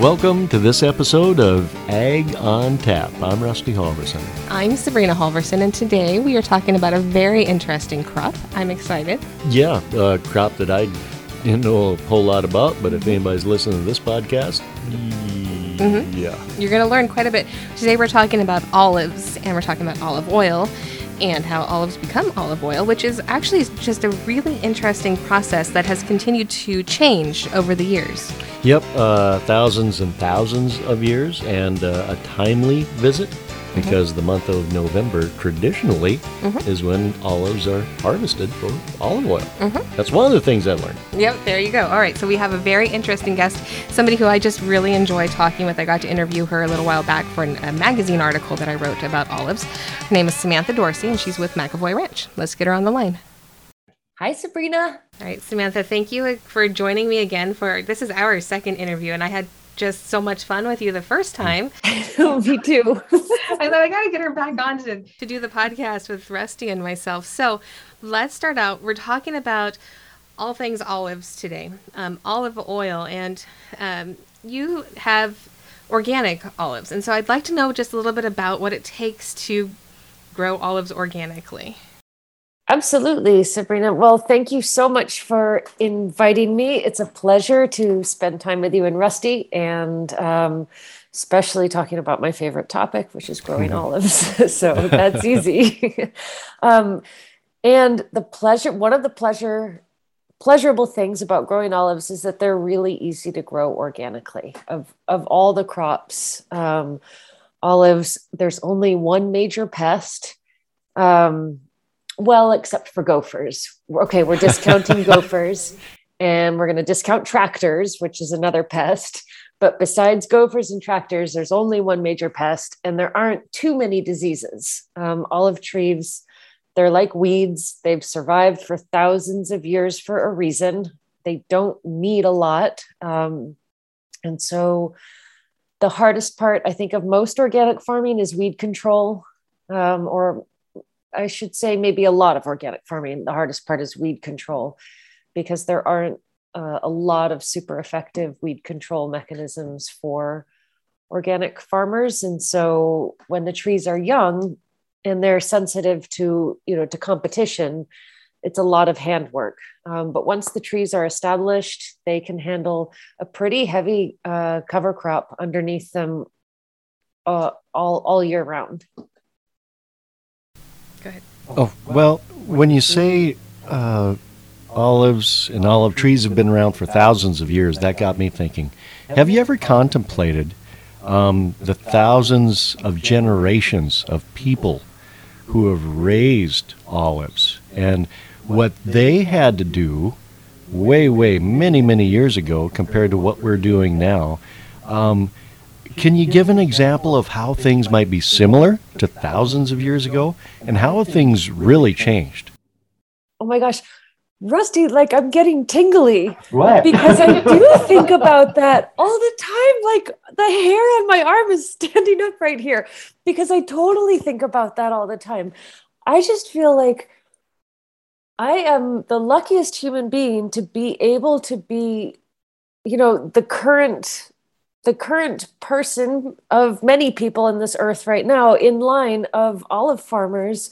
Welcome to this episode of Ag on Tap. I'm Rusty Halverson. I'm Sabrina Halverson, and today we are talking about a very interesting crop. I'm excited. Yeah, a crop that I didn't know a whole lot about, but if anybody's listening to this podcast, Mhm. yeah. You're going to learn quite a bit. Today we're talking about olives, and we're talking about olive oil and how olives become olive oil, which is actually just a really interesting process that has continued to change over the years. Yep, uh, thousands and thousands of years, and uh, a timely visit because the month of November traditionally mm-hmm. is when olives are harvested for olive oil. Mm-hmm. That's one of the things I learned. Yep, there you go. All right, so we have a very interesting guest, somebody who I just really enjoy talking with. I got to interview her a little while back for an, a magazine article that I wrote about olives. Her name is Samantha Dorsey, and she's with McEvoy Ranch. Let's get her on the line. Hi, Sabrina. All right, Samantha, thank you for joining me again for this is our second interview, and I had just so much fun with you the first time. Me too. I thought I got to get her back on to, to do the podcast with Rusty and myself. So let's start out. We're talking about all things olives today, um, olive oil, and um, you have organic olives. And so I'd like to know just a little bit about what it takes to grow olives organically. Absolutely, Sabrina. Well, thank you so much for inviting me. It's a pleasure to spend time with you and Rusty, and um, especially talking about my favorite topic, which is growing olives. so that's easy. um, and the pleasure, one of the pleasure, pleasurable things about growing olives is that they're really easy to grow organically. Of of all the crops, um, olives, there's only one major pest. Well, except for gophers. Okay, we're discounting gophers and we're going to discount tractors, which is another pest. But besides gophers and tractors, there's only one major pest, and there aren't too many diseases. Um, olive trees, they're like weeds. They've survived for thousands of years for a reason. They don't need a lot. Um, and so the hardest part, I think, of most organic farming is weed control, um, or I should say maybe a lot of organic farming. The hardest part is weed control because there aren't uh, a lot of super effective weed control mechanisms for organic farmers. And so when the trees are young and they're sensitive to, you know, to competition, it's a lot of handwork. Um, but once the trees are established, they can handle a pretty heavy uh, cover crop underneath them uh, all, all year round. Go ahead. Oh, well, when you say uh, olives and olive trees have been around for thousands of years, that got me thinking. Have you ever contemplated um, the thousands of generations of people who have raised olives and what they had to do way, way, many, many years ago compared to what we're doing now? Um, can you give an example of how things might be similar to thousands of years ago and how have things really changed? Oh my gosh, Rusty, like I'm getting tingly What? because I do think about that all the time. Like the hair on my arm is standing up right here because I totally think about that all the time. I just feel like I am the luckiest human being to be able to be, you know, the current the current person of many people in this earth right now in line of olive farmers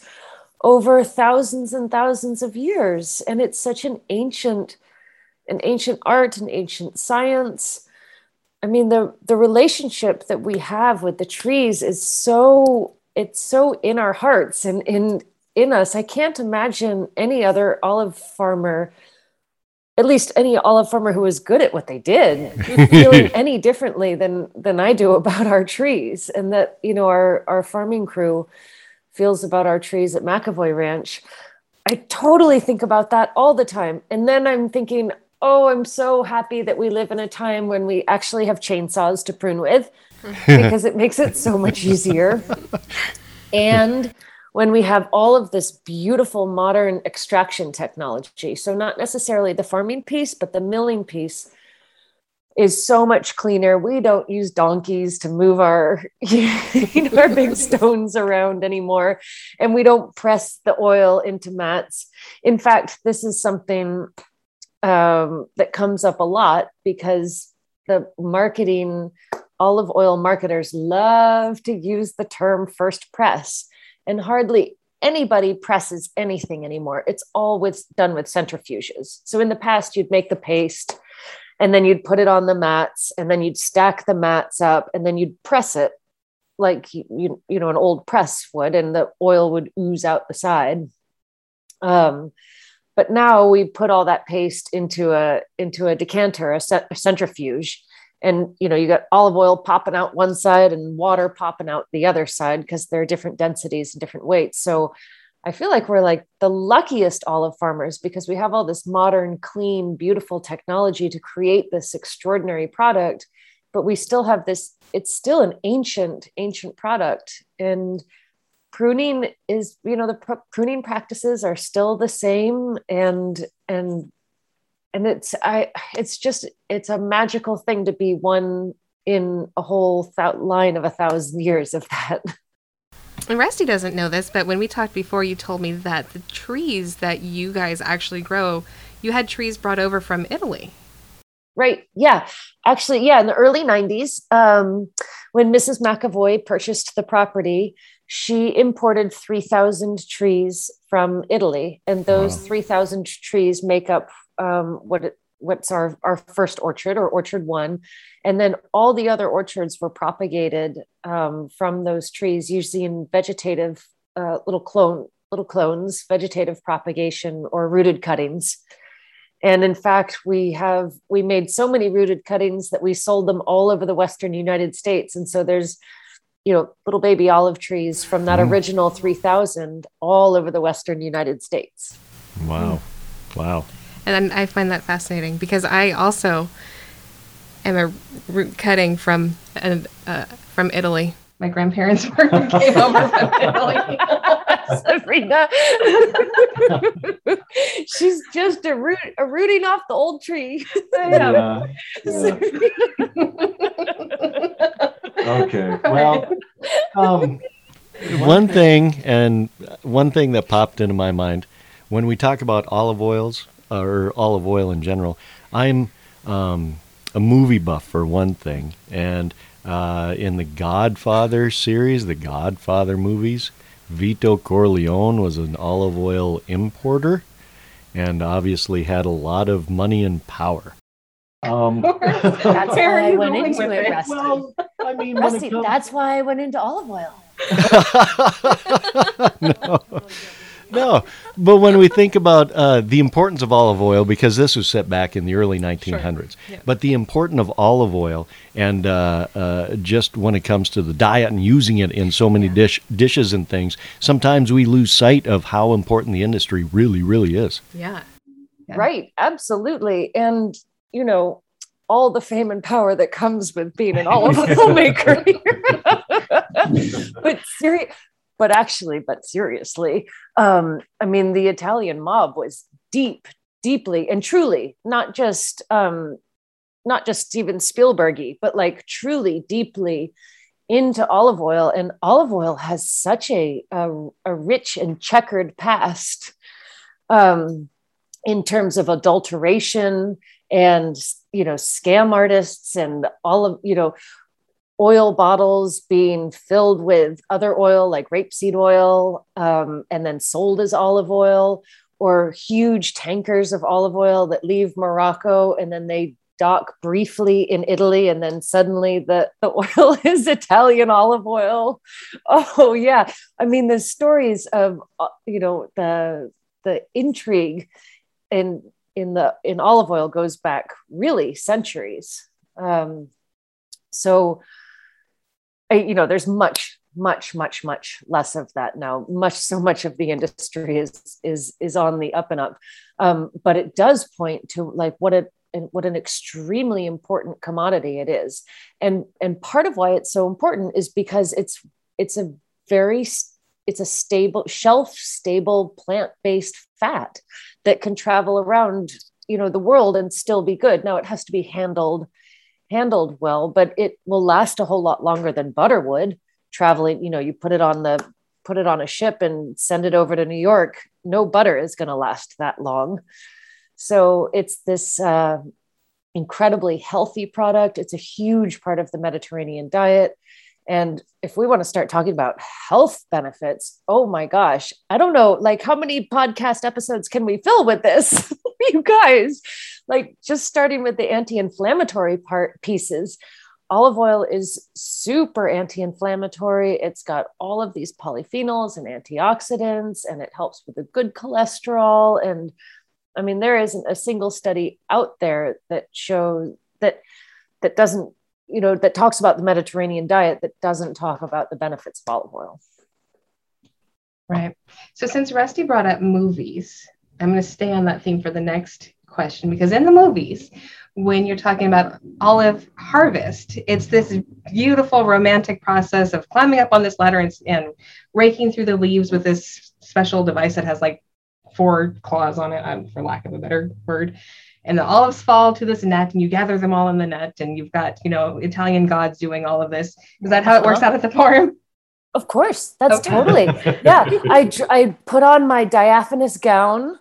over thousands and thousands of years. And it's such an ancient an ancient art an ancient science. I mean the the relationship that we have with the trees is so it's so in our hearts and in in us. I can't imagine any other olive farmer at least any olive farmer who was good at what they did feeling any differently than than I do about our trees and that you know our our farming crew feels about our trees at McEvoy Ranch. I totally think about that all the time. And then I'm thinking, oh, I'm so happy that we live in a time when we actually have chainsaws to prune with because it makes it so much easier. And when we have all of this beautiful modern extraction technology. So, not necessarily the farming piece, but the milling piece is so much cleaner. We don't use donkeys to move our, you know, our big stones around anymore. And we don't press the oil into mats. In fact, this is something um, that comes up a lot because the marketing olive oil marketers love to use the term first press, and hardly anybody presses anything anymore. It's all with done with centrifuges. So in the past, you'd make the paste and then you'd put it on the mats and then you'd stack the mats up and then you'd press it like you you know an old press would and the oil would ooze out the side um, but now we put all that paste into a into a decanter a, a centrifuge and you know you got olive oil popping out one side and water popping out the other side because there are different densities and different weights. So i feel like we're like the luckiest olive farmers because we have all this modern clean beautiful technology to create this extraordinary product but we still have this it's still an ancient ancient product. And pruning is you know the pr- pruning practices are still the same and and and it's i it's just it's a magical thing to be one in a whole th- line of a thousand years of that and Rusty doesn't know this, but when we talked before, you told me that the trees that you guys actually grow, you had trees brought over from Italy. Right. Yeah. Actually, yeah. In the early 90s, um, when Mrs. McEvoy purchased the property, she imported 3,000 trees from Italy. And those wow. 3,000 trees make up um, what it, what's our, our first orchard or orchard one. And then all the other orchards were propagated um, from those trees using vegetative uh, little clone, little clones, vegetative propagation or rooted cuttings and in fact we have we made so many rooted cuttings that we sold them all over the western united states and so there's you know little baby olive trees from that mm. original 3000 all over the western united states wow wow and i find that fascinating because i also am a root cutting from uh, from italy my grandparents were came over from Italy. Sabrina. She's just a root a rooting off the old tree. Yeah. yeah. Okay. Well, um, one thing and one thing that popped into my mind when we talk about olive oils or olive oil in general, I'm um, a movie buff for one thing, and uh, in the Godfather series, the Godfather movies, Vito Corleone was an olive oil importer and obviously had a lot of money and power. Um, that's why I went into it, Rusty. Well, I mean, Rusty, comes... that's why I went into olive oil. no no, but when we think about uh, the importance of olive oil, because this was set back in the early 1900s, sure. yeah. but the importance of olive oil and uh, uh, just when it comes to the diet and using it in so many yeah. dish dishes and things, sometimes we lose sight of how important the industry really, really is. Yeah. yeah. Right. Absolutely. And, you know, all the fame and power that comes with being an olive oil maker. but serious, but actually, but seriously, um, I mean, the Italian mob was deep, deeply, and truly not just um, not just Steven Spielbergy, but like truly, deeply into olive oil. And olive oil has such a a, a rich and checkered past um, in terms of adulteration and you know scam artists and all of you know oil bottles being filled with other oil like rapeseed oil um, and then sold as olive oil or huge tankers of olive oil that leave morocco and then they dock briefly in italy and then suddenly the, the oil is italian olive oil. Oh yeah. I mean the stories of uh, you know the the intrigue in in the in olive oil goes back really centuries. Um, so you know there's much much much much less of that now. Much so much of the industry is is is on the up and up. Um, but it does point to like what it what an extremely important commodity it is. And and part of why it's so important is because it's it's a very it's a stable shelf stable plant based fat that can travel around you know the world and still be good now it has to be handled handled well, but it will last a whole lot longer than butter would. Traveling, you know, you put it on the put it on a ship and send it over to New York. No butter is going to last that long. So it's this, uh, incredibly healthy product. It's a huge part of the Mediterranean diet. And if we want to start talking about health benefits, oh my gosh, I don't know, like how many podcast episodes can we fill with this? you guys, like just starting with the anti inflammatory part pieces. Olive oil is super anti inflammatory. It's got all of these polyphenols and antioxidants, and it helps with the good cholesterol. And I mean, there isn't a single study out there that shows that that doesn't you know that talks about the mediterranean diet that doesn't talk about the benefits of olive oil. Right. So since rusty brought up movies i'm going to stay on that theme for the next question because in the movies when you're talking about olive harvest it's this beautiful romantic process of climbing up on this ladder and, and raking through the leaves with this special device that has like four claws on it um, for lack of a better word and the olives fall to this net and you gather them all in the net and you've got you know italian gods doing all of this. Is that how it works uh-huh. out at the farm of course. That's okay. totally yeah. I, I put on my diaphanous gown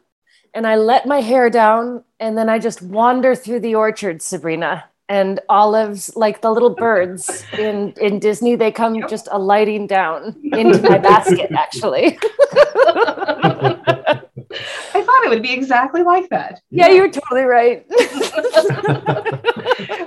and i let my hair down and then i just wander through the orchard sabrina and olives like the little birds in in disney they come just alighting down into my basket actually it would be exactly like that. Yeah, you're totally right.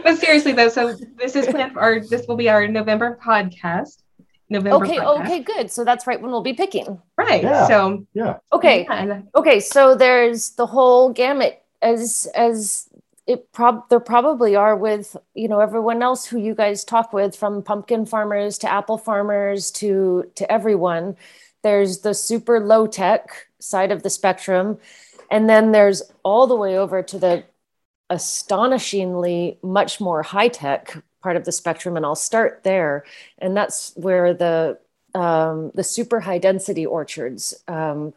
but seriously though, so this is planned for our this will be our November podcast. November. Okay, podcast. okay, good. So that's right when we'll be picking. Right. Yeah. So yeah. Okay. Yeah. Okay, so there's the whole gamut as as it prob there probably are with you know everyone else who you guys talk with from pumpkin farmers to apple farmers to to everyone there's the super low tech side of the spectrum. And then there's all the way over to the astonishingly much more high tech part of the spectrum. And I'll start there. And that's where the um, the super high density orchards um,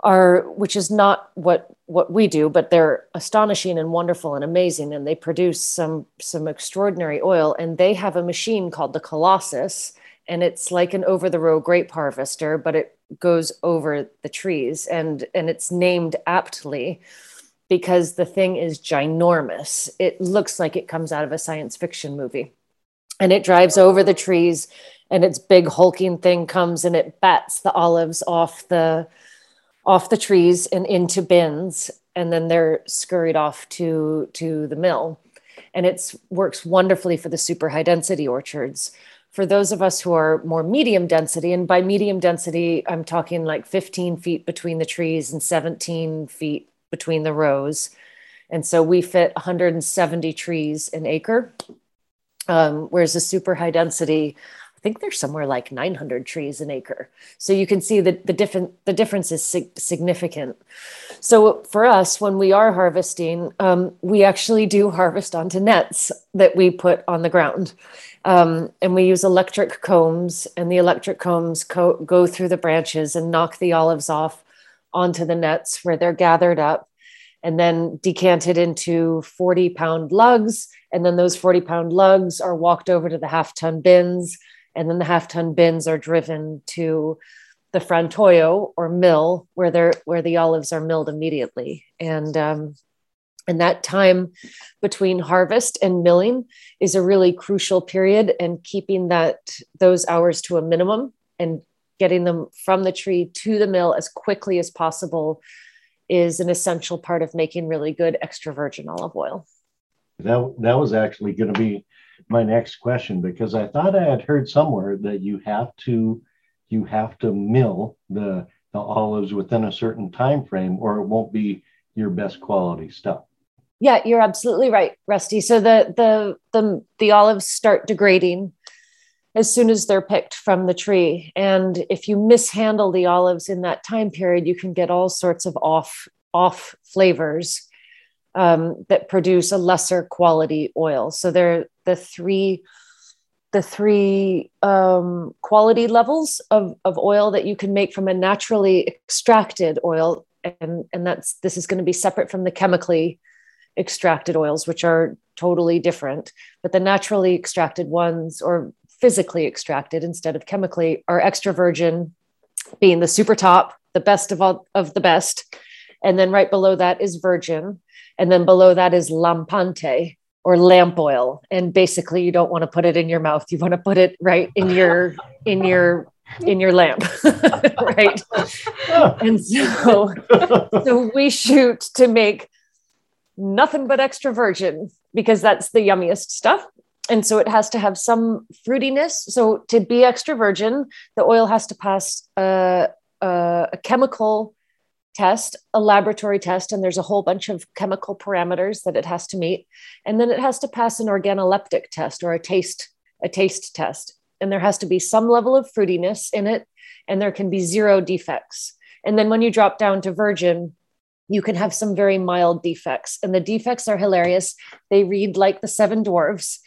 are, which is not what what we do, but they're astonishing and wonderful and amazing, and they produce some some extraordinary oil. And they have a machine called the Colossus, and it's like an over the row grape harvester, but it goes over the trees and and it's named aptly because the thing is ginormous. It looks like it comes out of a science fiction movie. And it drives over the trees and its big hulking thing comes and it bats the olives off the off the trees and into bins and then they're scurried off to to the mill. And it works wonderfully for the super high density orchards for those of us who are more medium density, and by medium density, I'm talking like 15 feet between the trees and 17 feet between the rows. And so we fit 170 trees an acre. Um, whereas a super high density, I think there's somewhere like 900 trees an acre. So you can see that the different the difference is sig- significant. So for us, when we are harvesting, um, we actually do harvest onto nets that we put on the ground. Um, and we use electric combs, and the electric combs co- go through the branches and knock the olives off onto the nets where they're gathered up and then decanted into 40 pound lugs. And then those 40 pound lugs are walked over to the half ton bins. And then the half ton bins are driven to the frantoio or mill where they're where the olives are milled immediately. And um, and that time between harvest and milling is a really crucial period and keeping that those hours to a minimum and getting them from the tree to the mill as quickly as possible is an essential part of making really good extra virgin olive oil. That, that was actually going to be my next question because I thought I had heard somewhere that you have to you have to mill the, the olives within a certain time frame or it won't be your best quality stuff. Yeah, you're absolutely right, Rusty. So the the the the olives start degrading as soon as they're picked from the tree, and if you mishandle the olives in that time period, you can get all sorts of off off flavors um, that produce a lesser quality oil. So they're the three the three um, quality levels of, of oil that you can make from a naturally extracted oil and and that's this is going to be separate from the chemically extracted oils, which are totally different. But the naturally extracted ones, or physically extracted instead of chemically, are extra virgin, being the super top, the best of all of the best. And then right below that is virgin. And then below that is lampante or lamp oil. And basically you don't want to put it in your mouth. You want to put it right in your in your in your lamp. right. and so so we shoot to make nothing but extra virgin because that's the yummiest stuff and so it has to have some fruitiness. So to be extra virgin, the oil has to pass a, a, a, chemical test, a laboratory test, and there's a whole bunch of chemical parameters that it has to meet. And then it has to pass an organoleptic test or a taste a taste test. And there has to be some level of fruitiness in it, and there can be zero defects. And then when you drop down to virgin, you can have some very mild defects. And the defects are hilarious. They read like the seven dwarves.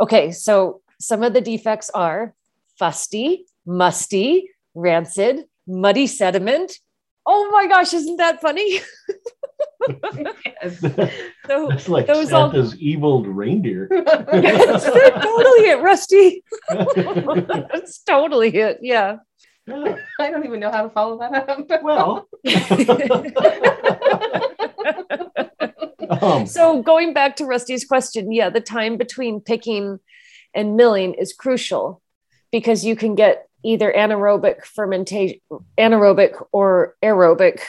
Okay, so some of the defects are fusty, musty, rancid, muddy sediment. Oh my gosh, isn't that funny? so That's like those Santa's all... evil reindeer. That's totally it, Rusty. That's totally it. Yeah. Yeah. I don't even know how to follow that up. well. um, so going back to Rusty's question, yeah, the time between picking and milling is crucial because you can get either anaerobic fermentation, anaerobic or aerobic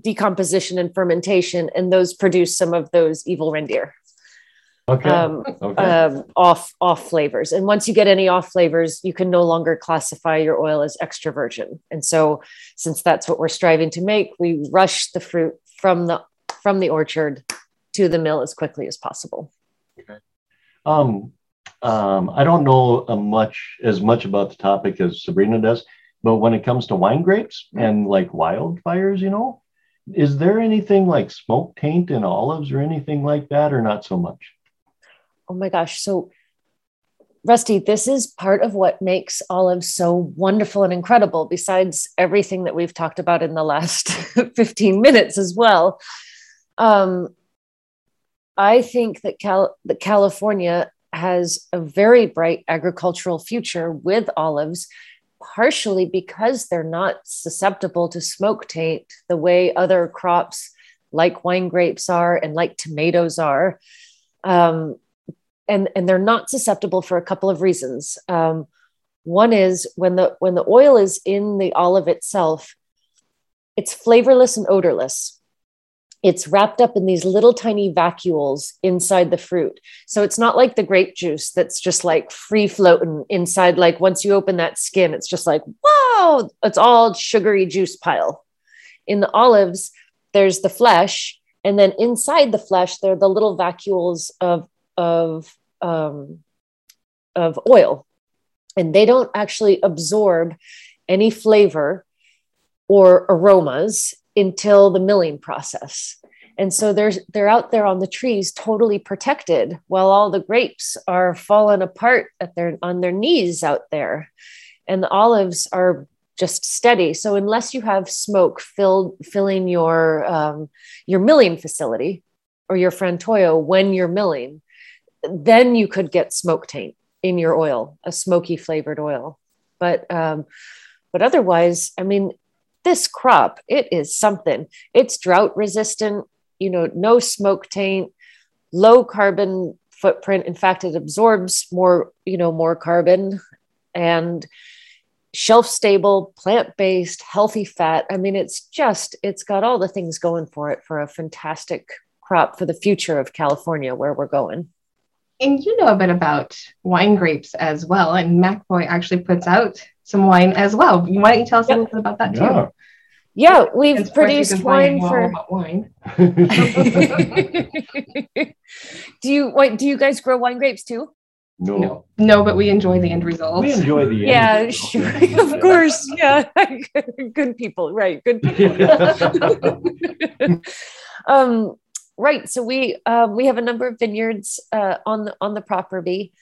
decomposition and fermentation, and those produce some of those evil reindeer. Okay. Um, okay. Um, off off flavors, and once you get any off flavors, you can no longer classify your oil as extra virgin. And so, since that's what we're striving to make, we rush the fruit from the from the orchard to the mill as quickly as possible. Okay. Um, um, I don't know uh, much as much about the topic as Sabrina does, but when it comes to wine grapes and like wildfires, you know, is there anything like smoke taint in olives or anything like that, or not so much? Oh my gosh! So, Rusty, this is part of what makes olives so wonderful and incredible. Besides everything that we've talked about in the last fifteen minutes as well. Um, I think that, Cal- that California has a very bright agricultural future with olives, partially because they're not susceptible to smoke taint the way other crops like wine grapes are and like tomatoes are. Um, and, and they're not susceptible for a couple of reasons. Um, one is when the when the oil is in the olive itself, it's flavorless and odorless it's wrapped up in these little tiny vacuoles inside the fruit. So it's not like the grape juice that's just like free floating inside. Like once you open that skin, it's just like, wow, it's all sugary juice pile. In the olives, there's the flesh. And then inside the flesh, there are the little vacuoles of, of, um, of oil. And they don't actually absorb any flavor or aromas until the milling process. And so they're they're out there on the trees totally protected while all the grapes are falling apart at their on their knees out there. And the olives are just steady. So unless you have smoke filled filling your um, your milling facility or your frantoio when you're milling, then you could get smoke taint in your oil, a smoky flavored oil. But um, but otherwise, I mean, this crop, it is something. It's drought resistant, you know, no smoke taint, low carbon footprint. In fact, it absorbs more, you know, more carbon and shelf stable, plant based, healthy fat. I mean, it's just, it's got all the things going for it for a fantastic crop for the future of California, where we're going. And you know a bit about wine grapes as well. And McEvoy actually puts out some wine as well. Why don't you tell us a little bit about that yeah. too? Yeah, we've produced wine for wine. do you wait, do you guys grow wine grapes too? No. no. no, but we enjoy the end result. We enjoy the yeah, end. Yeah, sure. of course. Yeah. good people, right. Good people. um, right. So we um, we have a number of vineyards uh, on the on the property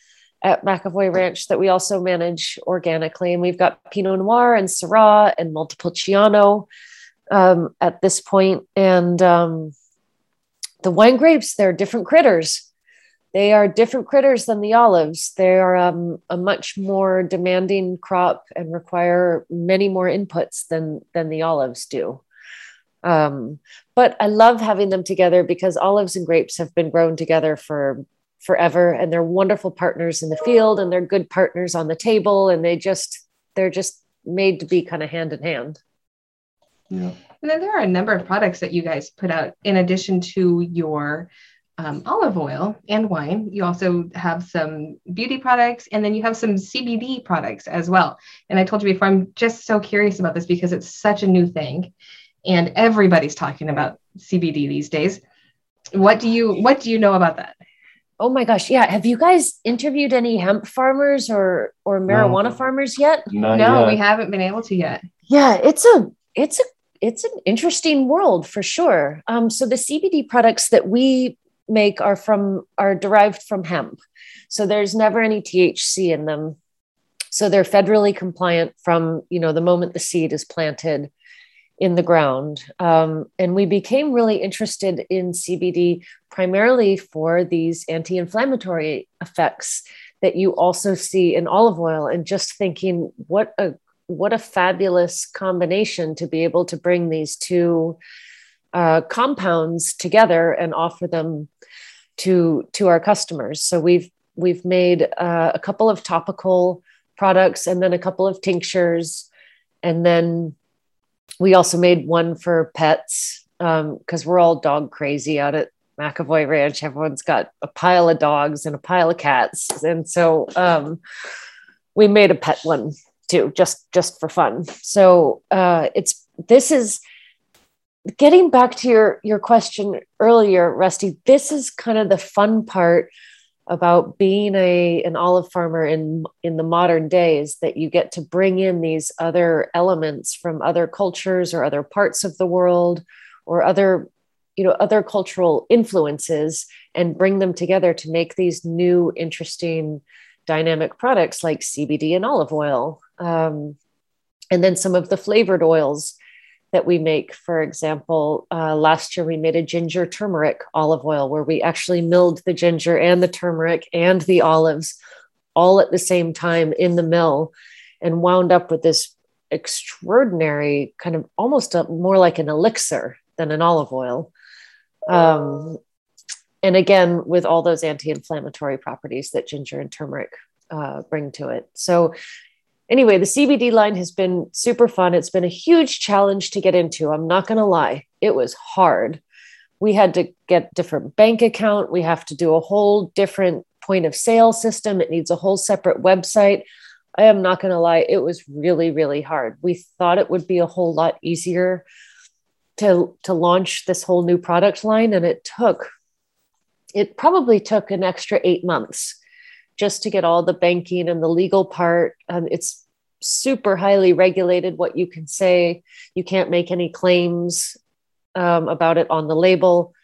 at McEvoy Ranch that we also manage organically. And we've got Pinot Noir and Syrah and Montepulciano um, at this point. And um, the wine grapes, they're different critters. They are different critters than the olives. They are um, a much more demanding crop and require many more inputs than, than the olives do. Um, but I love having them together because olives and grapes have been grown together for forever and they're wonderful partners in the field and they're good partners on the table and they just they're just made to be kind of hand in hand. Yeah. And then there are a number of products that you guys put out in addition to your um, olive oil and wine. You also have some beauty products and then you have some CBD products as well. And I told you before, I'm just so curious about this because it's such a new thing and everybody's talking about CBD these days. What do you what do you know about that? Oh my gosh, yeah. Have you guys interviewed any hemp farmers or or marijuana no. farmers yet? Not no, yet. we haven't been able to yet. Yeah, it's a it's a it's an interesting world for sure. Um, so the CBD products that we make are from are derived from hemp. So there's never any THC in them. So they're federally compliant from, you know, the moment the seed is planted in the ground. Um, and we became really interested in CBD primarily for these anti inflammatory effects that you also see in olive oil, and just thinking, what a what a fabulous combination to be able to bring these two uh, compounds together and offer them to to our customers. So we've we've made uh, a couple of topical products and then a couple of tinctures, and then we also made one for pets because um, we're all dog crazy out at McEvoy Ranch. Everyone's got a pile of dogs and a pile of cats, and so um, we made a pet one too, just just for fun. So uh, it's this is getting back to your your question earlier, Rusty. This is kind of the fun part about being a an olive farmer in in the modern days that you get to bring in these other elements from other cultures or other parts of the world or other you know other cultural influences and bring them together to make these new interesting dynamic products like CBD and olive oil. Um, and then some of the flavored oils that we make. For example, uh, last year we made a ginger turmeric olive oil where we actually milled the ginger and the turmeric and the olives all at the same time in the mill and wound up with this extraordinary kind of almost a, more like an elixir than an olive oil. Um, and again, with all those anti inflammatory properties that ginger and turmeric uh, bring to it. So anyway, the CBD line has been super fun. It's been a huge challenge to get into. I'm not going to lie, it was hard. We had to get different bank account. We have to do a whole different point of sale system. It needs a whole separate website. I am not going to lie, it was really, really hard. We thought it would be a whole lot easier to, to launch this whole new product line, and it took, it probably took an extra eight months just to get all the banking and the legal part. Um, it's super highly regulated what you can say. You can't make any claims um, about it on the label.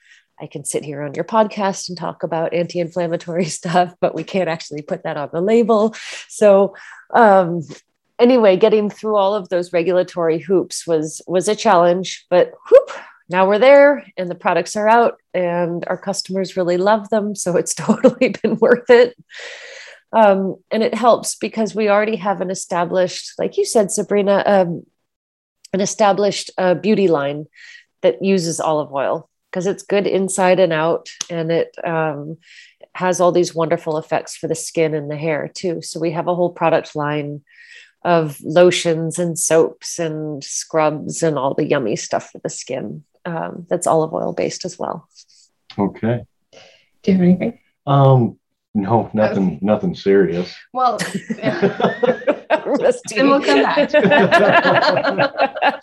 I can sit here on your podcast and talk about anti inflammatory stuff, but we can't actually put that on the label. So, um, anyway, getting through all of those regulatory hoops was was a challenge, but whoop, now we're there and the products are out and our customers really love them. So it's totally been worth it. Um, and it helps because we already have an established, like you said, Sabrina, um, an established uh, beauty line that uses olive oil because it's good inside and out and it um, has all these wonderful effects for the skin and the hair too. So we have a whole product line of lotions and soaps and scrubs and all the yummy stuff for the skin um, that's olive oil based as well. Okay. Do you have anything? Um, no, nothing, nothing serious. Well, Rusty. Then we'll come back.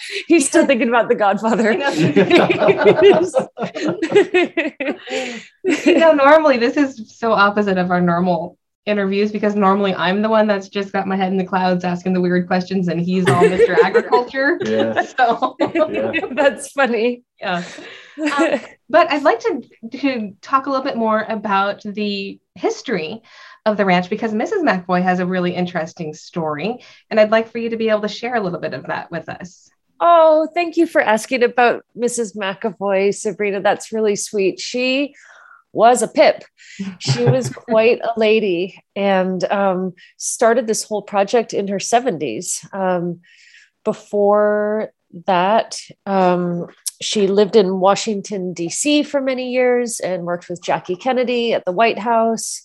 He's still thinking about The Godfather. you know, normally this is so opposite of our normal interviews because normally I'm the one that's just got my head in the clouds asking the weird questions and he's all Mr. Agriculture. Yeah. So yeah. that's funny. Yeah. Um, but I'd like to, to talk a little bit more about the history of the ranch because Mrs. McEvoy has a really interesting story. And I'd like for you to be able to share a little bit of that with us. Oh, thank you for asking about Mrs. McEvoy, Sabrina. That's really sweet. She was a pip. She was quite a lady and um, started this whole project in her 70s. Um, before that, um, she lived in Washington, D.C. for many years and worked with Jackie Kennedy at the White House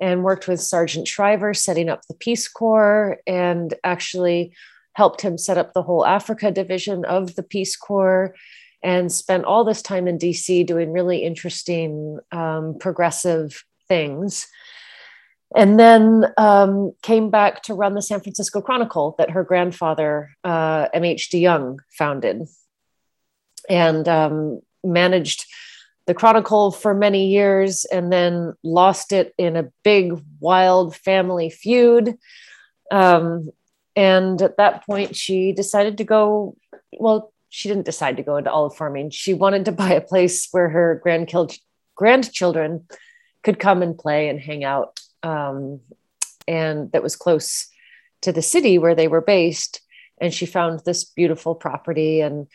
and worked with Sargent Shriver setting up the Peace Corps and actually helped him set up the whole Africa division of the Peace Corps and spent all this time in DC doing really interesting, um, progressive things. And then um, came back to run the San Francisco Chronicle that her grandfather, uh, M.H. DeYoung, founded and um, managed the Chronicle for many years and then lost it in a big, wild family feud. Um, and at that point, she decided to go, well, she didn't decide to go into olive farming. She wanted to buy a place where her grandchildren could come and play and hang out, um, and that was close to the city where they were based. And she found this beautiful property, and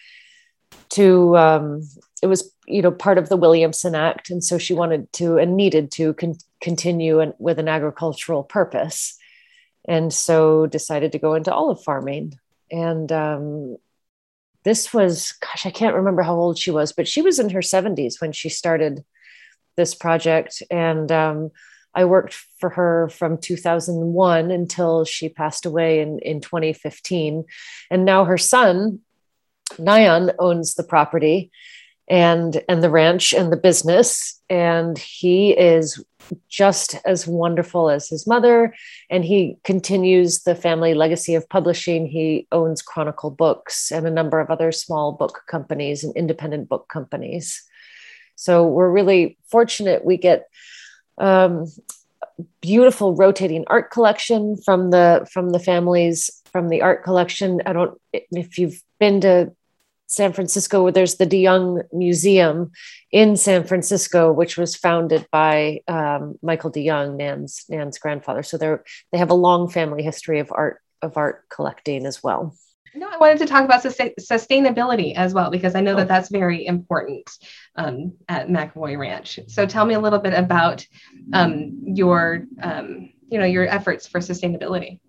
to um, it was you know part of the Williamson Act, and so she wanted to and needed to con- continue and with an agricultural purpose, and so decided to go into olive farming. And um, this was, gosh, I can't remember how old she was, but she was in her 70s when she started this project. And um, I worked for her from 2001 until she passed away in, in 2015. And now her son, Nion, owns the property and and the ranch and the business. And he is just as wonderful as his mother. And he continues the family legacy of publishing. He owns chronicle books and a number of other small book companies and independent book companies. So we're really fortunate we get um, beautiful rotating art collection from the from the families from the art collection. I don't if you've been to San Francisco, where there's the DeYoung Museum in San Francisco, which was founded by um, Michael DeYoung, Nan's Nan's grandfather. So they're they have a long family history of art of art collecting as well. No, I wanted to talk about sustainability as well because I know that that's very important um, at McEvoy Ranch. So tell me a little bit about um, your um, you know your efforts for sustainability.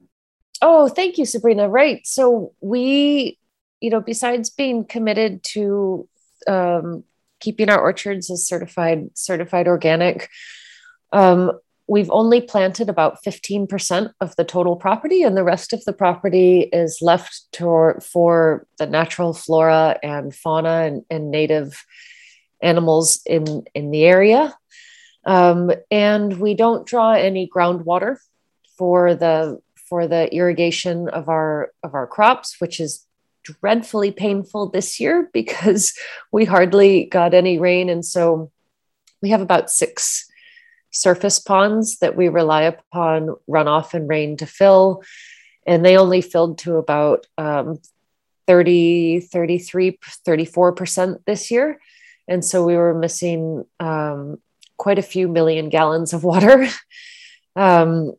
Oh, thank you, Sabrina. Right. So we you know, besides being committed to um, keeping our orchards as certified certified organic, um, we've only planted about 15% of the total property and the rest of the property is left to, for the natural flora and fauna and, and native animals in, in the area. Um, and we don't draw any groundwater for the for the irrigation of our of our crops which is dreadfully painful this year because we hardly got any rain. And so we have about six surface ponds that we rely upon runoff and rain to fill. And they only filled to about um, 30, 33, 34% this year. And so we were missing um, quite a few million gallons of water. um,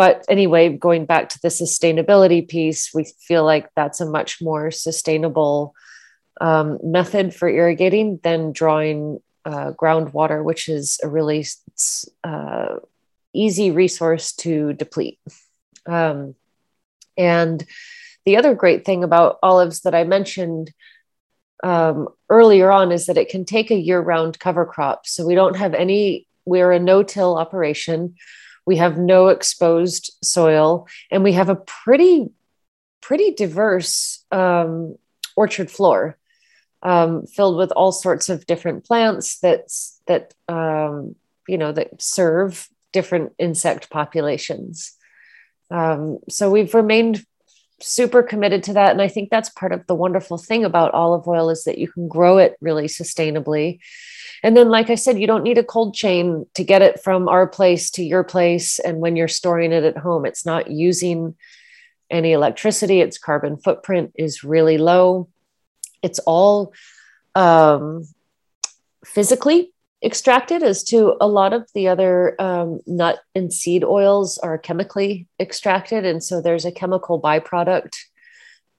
but anyway, going back to the sustainability piece, we feel like that's a much more sustainable um, method for irrigating than drawing uh, groundwater, which is a really uh, easy resource to deplete. Um, and the other great thing about olives that I mentioned um, earlier on is that it can take a year round cover crop. So we don't have any, we're a no till operation we have no exposed soil and we have a pretty pretty diverse um, orchard floor um, filled with all sorts of different plants that that um, you know that serve different insect populations. Um, so we've remained super committed to that and i think that's part of the wonderful thing about olive oil is that you can grow it really sustainably and then, like I said, you don't need a cold chain to get it from our place to your place. And when you're storing it at home, it's not using any electricity. Its carbon footprint is really low. It's all um, physically extracted, as to a lot of the other um, nut and seed oils are chemically extracted. And so there's a chemical byproduct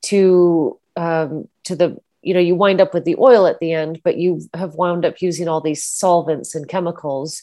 to um, to the you know you wind up with the oil at the end but you have wound up using all these solvents and chemicals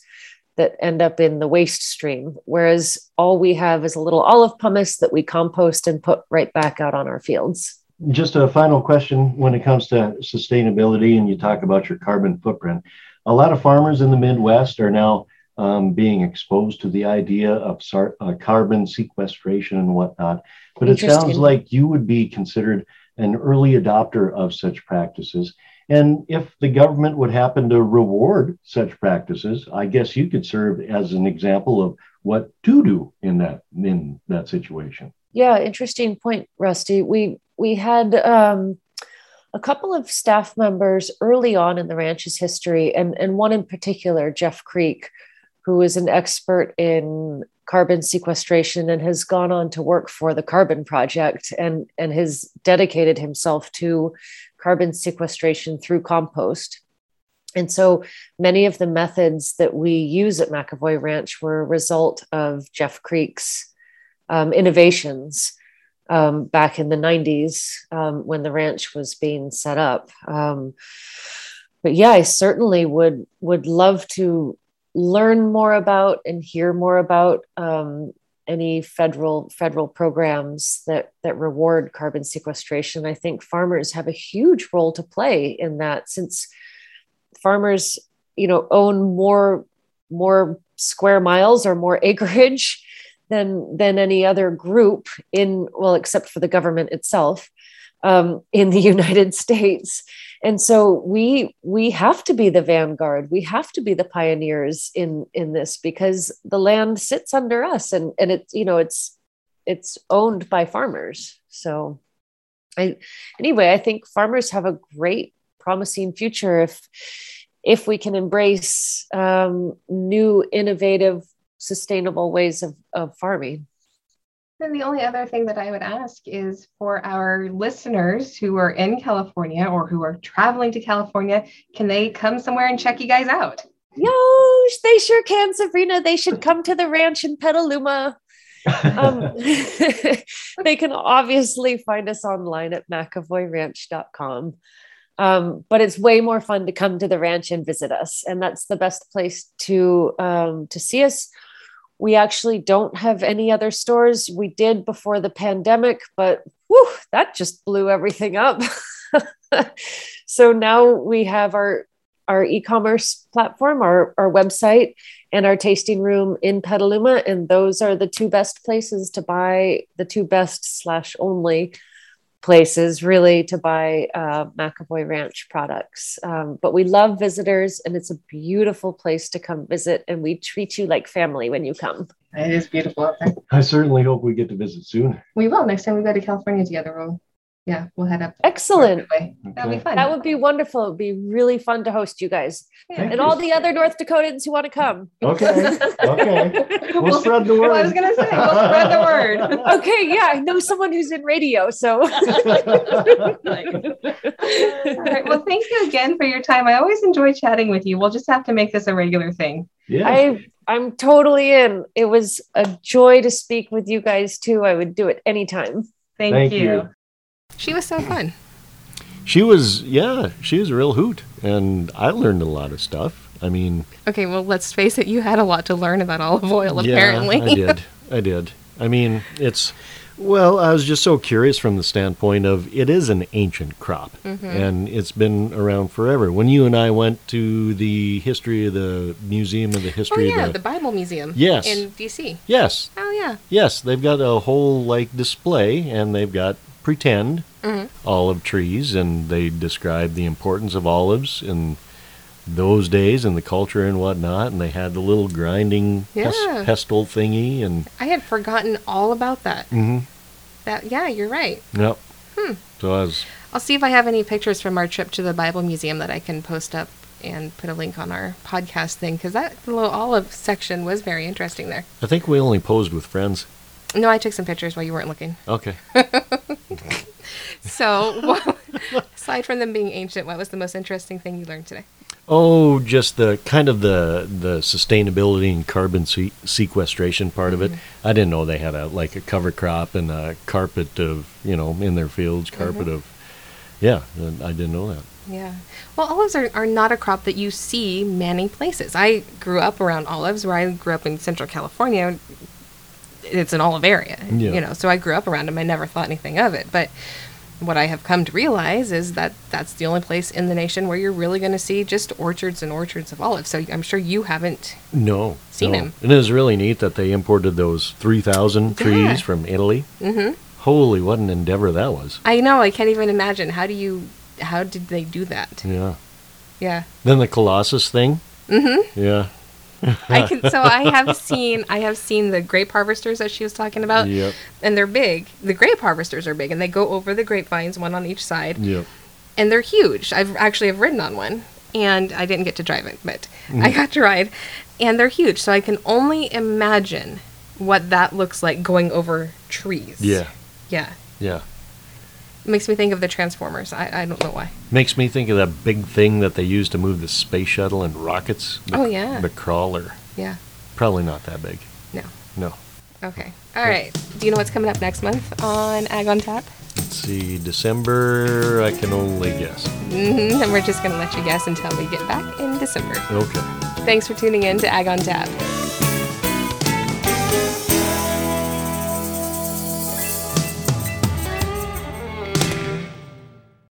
that end up in the waste stream whereas all we have is a little olive pomace that we compost and put right back out on our fields just a final question when it comes to sustainability and you talk about your carbon footprint. A lot of farmers in the Midwest are now um, being exposed to the idea of sar- uh, carbon sequestration and whatnot. But it sounds like you would be considered an early adopter of such practices. And if the government would happen to reward such practices, I guess you could serve as an example of what to do in that in that situation. Yeah, interesting point, Rusty. We we had um, a couple of staff members early on in the ranch's history, and and one in particular, Jeff Creque, who is an expert in carbon sequestration and has gone on to work for the Carbon Project and and has dedicated himself to carbon sequestration through compost. And so many of the methods that we use at McEvoy Ranch were a result of Jeff Creque's um, innovations um, back in the 90s um, when the ranch was being set up. Um, but yeah, I certainly would would love to learn more about and hear more about um, any federal federal programs that that reward carbon sequestration. I think farmers have a huge role to play in that since farmers, you know, own more more square miles or more acreage than than any other group in well, except for the government itself um, in the United States. And so we we have to be the vanguard. We have to be the pioneers in in this because the land sits under us, and and it's you know it's it's owned by farmers. So, I anyway, I think farmers have a great, promising future if if we can embrace um, new, innovative, sustainable ways of, of farming. And the only other thing that I would ask is for our listeners who are in California or who are traveling to California, can they come somewhere and check you guys out? Yo, they sure can, Sabrina. They should come to the ranch in Petaluma. um, they can obviously find us online at mcevoyranch.com. Um, but it's way more fun to come to the ranch and visit us, and that's the best place to um, to see us we actually don't have any other stores. We did before the pandemic, but whew, that just blew everything up. so now we have our our e-commerce platform, our, our website, and our tasting room in Petaluma. And those are the two best places to buy the two best slash only places really to buy uh, McEvoy Ranch products. Um, but we love visitors, and it's a beautiful place to come visit. And we treat you like family when you come. It is beautiful out there. I certainly hope we get to visit soon. We will next time we go to California together. We'll yeah, we'll head up. Excellent. Okay. That'll be fun. That would be wonderful. It'd be really fun to host you guys yeah. and you. all the other North Dakotans who want to come. Okay. Okay. We'll, we'll spread the word. I was going to say, we'll spread the word. okay. Yeah. I know someone who's in radio. So. all right. Well, thank you again for your time. I always enjoy chatting with you. We'll just have to make this a regular thing. Yeah. I, I'm totally in. It was a joy to speak with you guys too. I would do it anytime. Thank, Thank you. you. She was so fun. She was, yeah, she was a real hoot, and I learned a lot of stuff. I mean, okay, well, let's face it, you had a lot to learn about olive oil, apparently. Yeah, I did. I did. I mean, it's, well, I was just so curious from the standpoint of it is an ancient crop, mm-hmm. and it's been around forever. When you and I went to the history of the Museum of the History oh, yeah, of the, the Bible Museum. Yes. In D.C. Yes. Oh, yeah. Yes, they've got a whole, like, display, and they've got pretend mm-hmm. olive trees, and they described the importance of olives in those days and the culture and whatnot. And they had the little grinding yeah. pes- pestle thingy, and I had forgotten all about that. Mm-hmm. That yeah, you're right. Yep. Hmm. So I was. I'll see if I have any pictures from our trip to the Bible Museum that I can post up and put a link on our podcast thing because that little olive section was very interesting there. I think we only posed with friends. No, I took some pictures while you weren't looking. Okay. so, aside from them being ancient, what was the most interesting thing you learned today? Oh, just the kind of the the sustainability and carbon se- sequestration part mm-hmm. of it. Mm-hmm. I didn't know they had a like a cover crop and a carpet of you know in their fields, carpet mm-hmm. of yeah. I didn't know that. Yeah. Well, olives are, are not a crop that you see many places. I grew up around olives where I grew up in Central California it's an olive area, yeah. you know. So I grew up around them. I never thought anything of it, but what I have come to realize is that that's the only place in the nation where you're really going to see just orchards and orchards of olives. So I'm sure you haven't. No. Seen no. him. And it was really neat that they imported those 3,000 trees Yeah. from Italy. Mm-hmm. Holy, what an endeavor that was. I know. I can't even imagine. How do you? How did they do that? Yeah. Yeah. Then the Colossus thing. Mm-hmm. Yeah. I can. So I have seen. I have seen the grape harvesters that she was talking about. Yep. And they're big. The grape harvesters are big, and they go over the grapevines, one on each side. Yep. and they're huge. I've actually have ridden on one, and I didn't get to drive it, but I mm. got to ride, and they're huge. So I can only imagine what that looks like going over trees. Yeah. yeah. Yeah. Makes me think of the Transformers. I, I don't know why. Makes me think of that big thing that they used to move the space shuttle and rockets. The, Oh, yeah. The crawler. Yeah. Probably not that big. No. No. Okay. All right. Do you know what's coming up next month on Ag on Tap? Let's see. December, I can only guess. hmm And we're just going to let you guess until we get back in December. Okay. Thanks for tuning in to Ag on Tap.